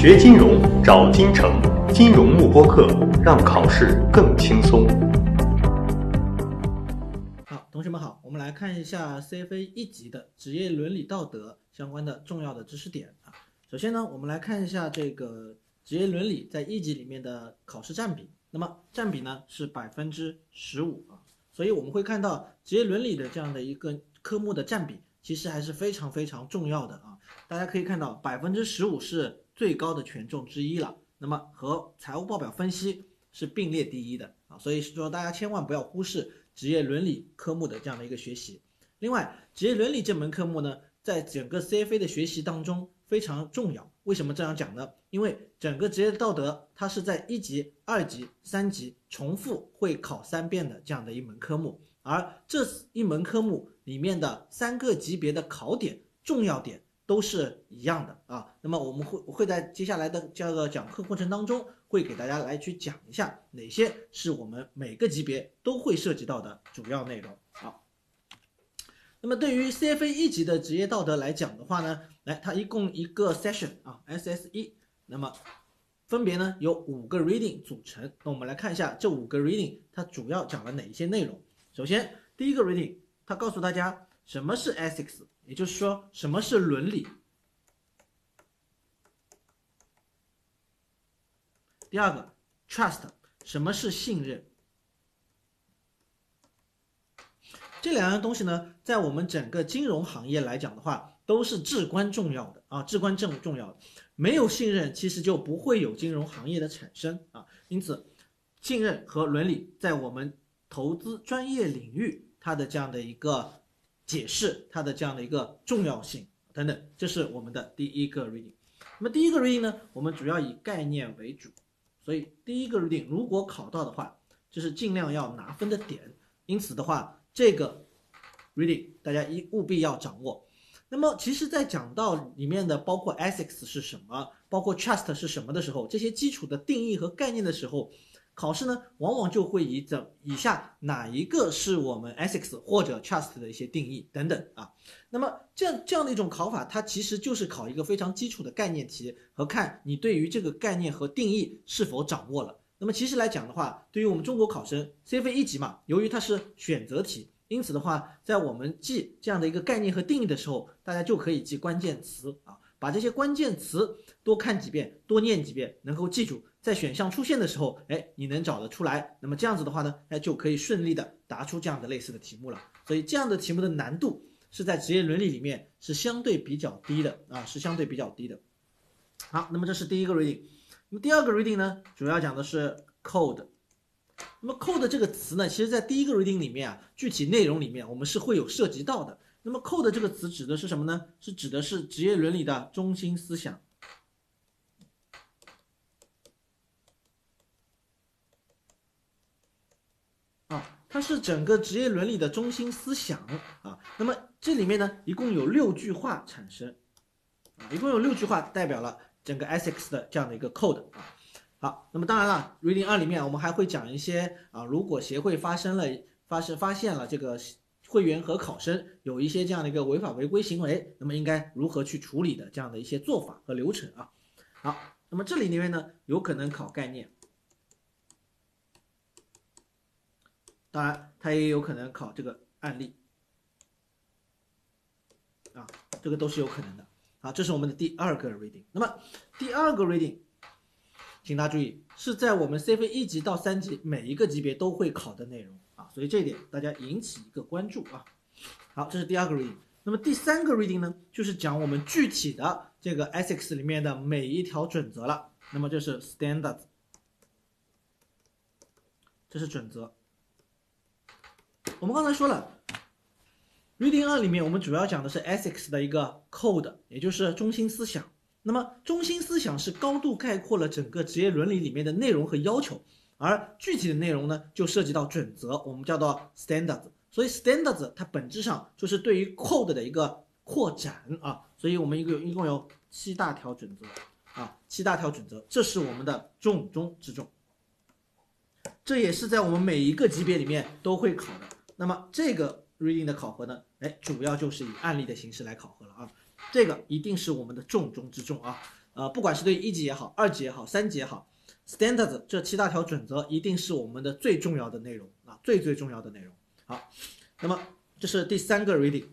学金融找金城，金融慕播课，让考试更轻松。好，同学们好，我们来看一下 CFA 一级的职业伦理道德相关的重要的知识点啊。首先呢，我们来看一下这个职业伦理在一级里面的考试占比。那么占比呢是百分之十五啊，所以我们会看到职业伦理的这样的一个科目的占比，其实还是非常非常重要的啊。大家可以看到，百分之十五是最高的权重之一了。那么和财务报表分析是并列第一的啊，所以是说大家千万不要忽视职业伦理科目的这样的一个学习。另外，职业伦理这门科目呢，在整个 CFA 的学习当中非常重要。为什么这样讲呢？因为整个职业道德它是在一级、二级、三级重复会考三遍的这样的一门科目，而这一门科目里面的三个级别的考点重要点都是一样的啊。那么我们会会在接下来的这个讲课过程当中，会给大家来去讲一下哪些是我们每个级别都会涉及到的主要内容。好。那么对于 CFA 一级的职业道德来讲的话呢，来它一共一个 session 啊，SS 一，那么分别呢有五个 reading 组成。那我们来看一下这五个 reading 它主要讲了哪一些内容。首先第一个 reading 它告诉大家什么是 ethics，也就是说什么是伦理。第二个 trust 什么是信任。这两样东西呢，在我们整个金融行业来讲的话，都是至关重要的啊，至关重重要的。没有信任，其实就不会有金融行业的产生啊。因此，信任和伦理在我们投资专业领域，它的这样的一个解释，它的这样的一个重要性等等，这是我们的第一个 reading。那么第一个 reading 呢，我们主要以概念为主，所以第一个 reading 如果考到的话，就是尽量要拿分的点。因此的话。这个 reading 大家一务必要掌握。那么，其实，在讲到里面的包括 ethics 是什么，包括 trust 是什么的时候，这些基础的定义和概念的时候，考试呢，往往就会以怎以下哪一个是我们 ethics 或者 trust 的一些定义等等啊。那么，这样这样的一种考法，它其实就是考一个非常基础的概念题和看你对于这个概念和定义是否掌握了。那么其实来讲的话，对于我们中国考生，CFA 一级嘛，由于它是选择题，因此的话，在我们记这样的一个概念和定义的时候，大家就可以记关键词啊，把这些关键词多看几遍，多念几遍，能够记住，在选项出现的时候，哎，你能找得出来，那么这样子的话呢，哎，就可以顺利的答出这样的类似的题目了。所以这样的题目的难度是在职业伦理里面是相对比较低的啊，是相对比较低的。好，那么这是第一个 reading。那么第二个 reading 呢，主要讲的是 code。那么 code 这个词呢，其实在第一个 reading 里面啊，具体内容里面我们是会有涉及到的。那么 code 这个词指的是什么呢？是指的是职业伦理的中心思想啊，它是整个职业伦理的中心思想啊。那么这里面呢，一共有六句话产生啊，一共有六句话代表了。整个 ethics 的这样的一个 code 啊，好，那么当然了，reading 二里面我们还会讲一些啊，如果协会发生了发生发现了这个会员和考生有一些这样的一个违法违规行为，那么应该如何去处理的这样的一些做法和流程啊。好，那么这里里面呢，有可能考概念，当然它也有可能考这个案例啊，这个都是有可能的。好，这是我们的第二个 reading。那么第二个 reading，请大家注意，是在我们 CFA 一级到三级每一个级别都会考的内容啊，所以这一点大家引起一个关注啊。好，这是第二个 reading。那么第三个 reading 呢，就是讲我们具体的这个 ethics 里面的每一条准则了。那么这是 standard，这是准则。我们刚才说了。Reading 二里面，我们主要讲的是 ethics 的一个 code，也就是中心思想。那么，中心思想是高度概括了整个职业伦理里面的内容和要求，而具体的内容呢，就涉及到准则，我们叫做 standards。所以，standards 它本质上就是对于 code 的一个扩展啊。所以我们一个一共有七大条准则啊，七大条准则，这是我们的重中之重。这也是在我们每一个级别里面都会考的。那么这个。reading 的考核呢，哎，主要就是以案例的形式来考核了啊，这个一定是我们的重中之重啊。呃，不管是对一级也好，二级也好，三级也好，standards 这七大条准则一定是我们的最重要的内容啊，最最重要的内容。好，那么这是第三个 reading，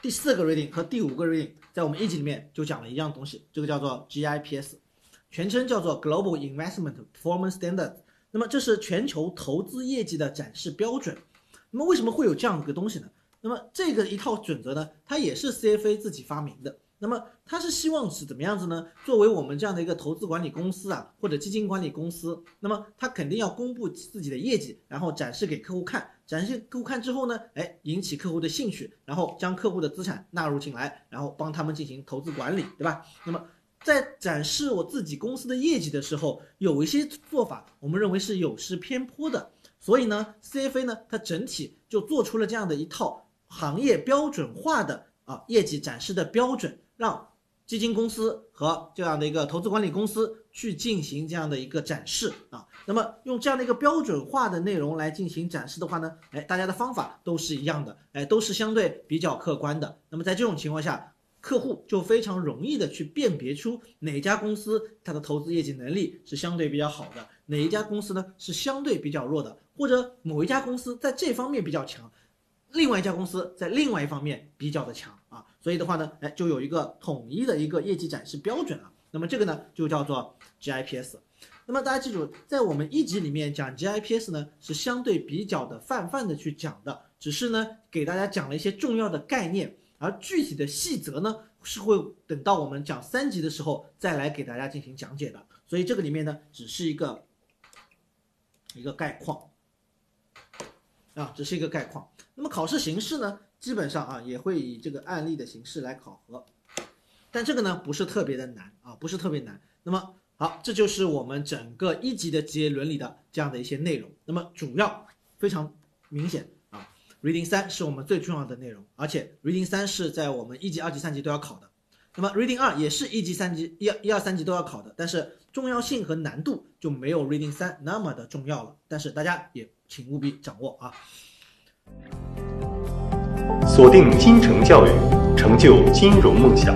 第四个 reading 和第五个 reading 在我们一级里面就讲了一样东西，这个叫做 GIPS，全称叫做 Global Investment Performance Standards。那么这是全球投资业绩的展示标准。那么为什么会有这样一个东西呢？那么这个一套准则呢，它也是 CFA 自己发明的。那么它是希望是怎么样子呢？作为我们这样的一个投资管理公司啊，或者基金管理公司，那么它肯定要公布自己的业绩，然后展示给客户看。展示给客户看之后呢，哎，引起客户的兴趣，然后将客户的资产纳入进来，然后帮他们进行投资管理，对吧？那么在展示我自己公司的业绩的时候，有一些做法，我们认为是有失偏颇的。所以呢，CFA 呢，它整体就做出了这样的一套行业标准化的啊业绩展示的标准，让基金公司和这样的一个投资管理公司去进行这样的一个展示啊。那么用这样的一个标准化的内容来进行展示的话呢，哎，大家的方法都是一样的，哎，都是相对比较客观的。那么在这种情况下，客户就非常容易的去辨别出哪家公司它的投资业绩能力是相对比较好的，哪一家公司呢是相对比较弱的。或者某一家公司在这方面比较强，另外一家公司在另外一方面比较的强啊，所以的话呢，哎，就有一个统一的一个业绩展示标准了。那么这个呢，就叫做 GIPS。那么大家记住，在我们一级里面讲 GIPS 呢，是相对比较的泛泛的去讲的，只是呢给大家讲了一些重要的概念，而具体的细则呢，是会等到我们讲三级的时候再来给大家进行讲解的。所以这个里面呢，只是一个一个概况。啊，只是一个概况。那么考试形式呢，基本上啊也会以这个案例的形式来考核，但这个呢不是特别的难啊，不是特别难。那么好，这就是我们整个一级的职业伦理的这样的一些内容。那么主要非常明显啊，Reading 三是我们最重要的内容，而且 Reading 三是在我们一级、二级、三级都要考的。那么 Reading 二也是一级、三级、一、一二三级都要考的，但是重要性和难度就没有 Reading 三那么的重要了。但是大家也。请务必掌握啊！锁定金城教育，成就金融梦想。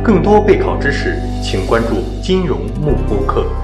更多备考知识，请关注金融幕播课。